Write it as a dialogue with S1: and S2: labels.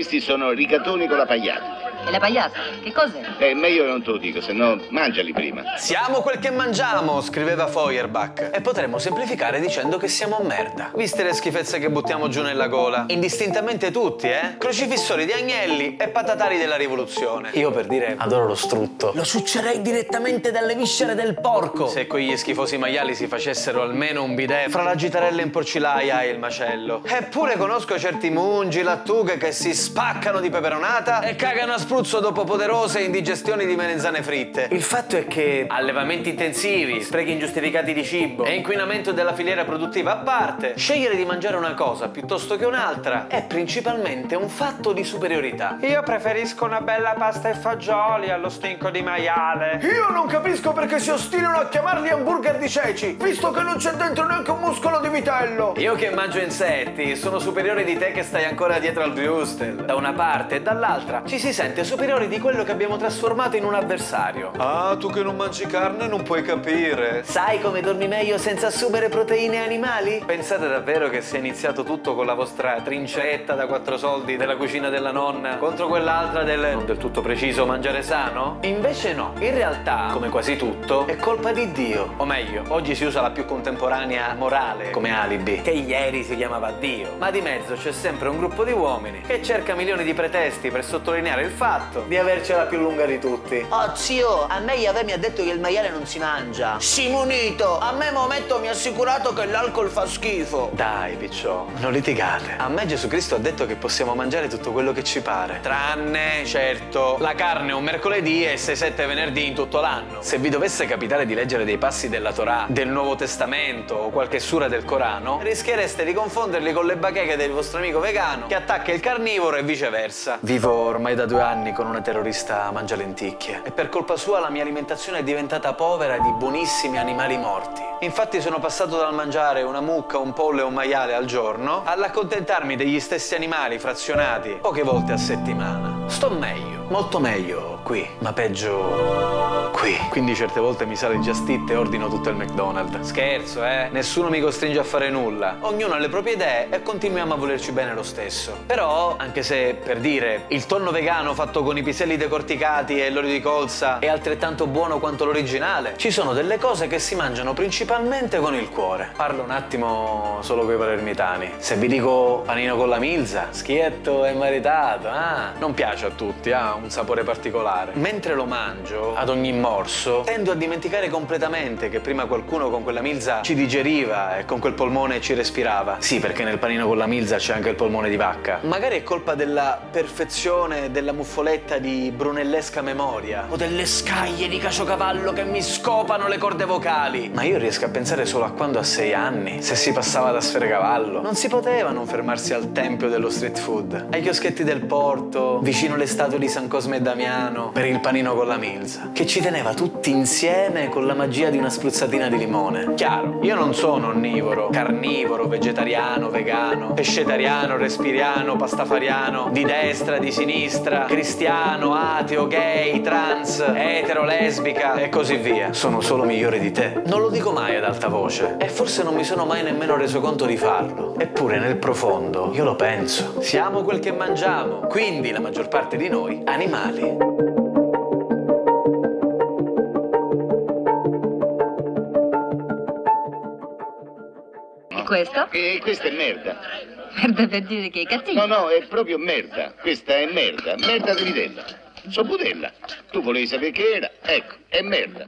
S1: Questi sono rigatoni con la pagliata.
S2: E la pagliata? Che cos'è?
S1: È meglio non te lo dico, se no mangiali prima.
S3: Siamo quel che mangiamo, scriveva Feuerbach. E potremmo semplificare dicendo che siamo merda. Viste le schifezze che buttiamo giù nella gola? Indistintamente tutti, eh? Crocifissori di agnelli e patatari della rivoluzione. Io per dire adoro lo strutto. Lo succerei direttamente dalle viscere del porco. Se quegli schifosi maiali si facessero almeno un bidet fra la gitarella in porcilaia e il macello. Eppure conosco certi mungi, lattughe che si spaccano di peperonata e cagano a spruzzo dopo poderose indigestioni di melanzane fritte. Il fatto è che allevamenti intensivi, sprechi ingiustificati di cibo e inquinamento della filiera produttiva a parte, scegliere di mangiare una cosa piuttosto che un'altra è principalmente un fatto di superiorità. Io preferisco una bella pasta e fagioli allo stinco di maiale. Io non capisco perché si ostinano a chiamarli hamburger di ceci, visto che non c'è dentro neanche un muscolo di vitello. Io che mangio insetti sono superiore di te che stai ancora dietro al Brewstel. Da una parte e dall'altra ci si sente superiori di quello che abbiamo trasformato in un avversario. Ah, tu che non mangi carne non puoi capire. Sai come dormi meglio senza assumere proteine animali? Pensate davvero che sia iniziato tutto con la vostra trincetta da quattro soldi della cucina della nonna contro quell'altra del non del tutto preciso mangiare sano? Invece no, in realtà, come quasi tutto, è colpa di Dio. O meglio, oggi si usa la più contemporanea morale come alibi, che ieri si chiamava Dio. Ma di mezzo c'è sempre un gruppo di uomini che cerca milioni di pretesti per sottolineare il fatto di avercela più lunga di tutti.
S4: Oh zio, a me Yahweh mi ha detto che il maiale non si mangia. Simonito, a me Maometto mi ha assicurato che l'alcol fa schifo.
S3: Dai, picciò, non litigate. A me Gesù Cristo ha detto che possiamo mangiare tutto quello che ci pare. Tranne, certo, la carne un mercoledì e 6-7 venerdì in tutto l'anno. Se vi dovesse capitare di leggere dei passi della Torah, del Nuovo Testamento o qualche sura del Corano, rischiereste di confonderli con le bacheche del vostro amico vegano che attacca il carnivoro e viceversa. Vivo ormai da due anni con una terrorista mangia lenticchie e per colpa sua la mia alimentazione è diventata povera di buonissimi animali morti. Infatti sono passato dal mangiare una mucca, un pollo e un maiale al giorno all'accontentarmi degli stessi animali frazionati poche volte a settimana. Sto meglio, molto meglio qui, ma peggio qui. Quindi certe volte mi sale eat e ordino tutto il McDonald's. Scherzo, eh? Nessuno mi costringe a fare nulla. Ognuno ha le proprie idee e continuiamo a volerci bene lo stesso. Però, anche se per dire il tonno vegano fatto con i piselli decorticati e l'olio di colza è altrettanto buono quanto l'originale, ci sono delle cose che si mangiano principalmente con il cuore. Parlo un attimo solo coi palermitani. Se vi dico panino con la milza, schietto e maritato, ah, non piace a tutti, ha un sapore particolare. Mentre lo mangio, ad ogni morso, tendo a dimenticare completamente che prima qualcuno con quella milza ci digeriva e con quel polmone ci respirava. Sì, perché nel panino con la milza c'è anche il polmone di vacca. Magari è colpa della perfezione della muffoletta di brunellesca memoria o delle scaglie di caciocavallo che mi scopano le corde vocali. Ma io riesco a pensare solo a quando a sei anni, se si passava da sfregavallo, non si poteva non fermarsi al tempio dello street food, ai chioschetti del porto, vicino alle statue di San Cosme e Damiano, per il panino con la milza, che ci teneva tutti insieme con la magia di una spruzzatina di limone. Chiaro, io non sono onnivoro, carnivoro, vegetariano, vegano, pescetariano, respiriano, pastafariano, di destra, di sinistra, cristiano, ateo, gay, trans, etero, lesbica e così via. Sono solo migliore di te. Non lo dico mai ad alta voce e forse non mi sono mai nemmeno reso conto di farlo. Eppure nel profondo io lo penso. Siamo quel che mangiamo, quindi la maggior parte di noi animali.
S2: E questo?
S1: E questa è merda.
S2: Merda per dire che è cattivo.
S1: No, no, è proprio merda. Questa è merda. Merda di vitella. So budella. Tu volevi sapere che era? Ecco, è merda.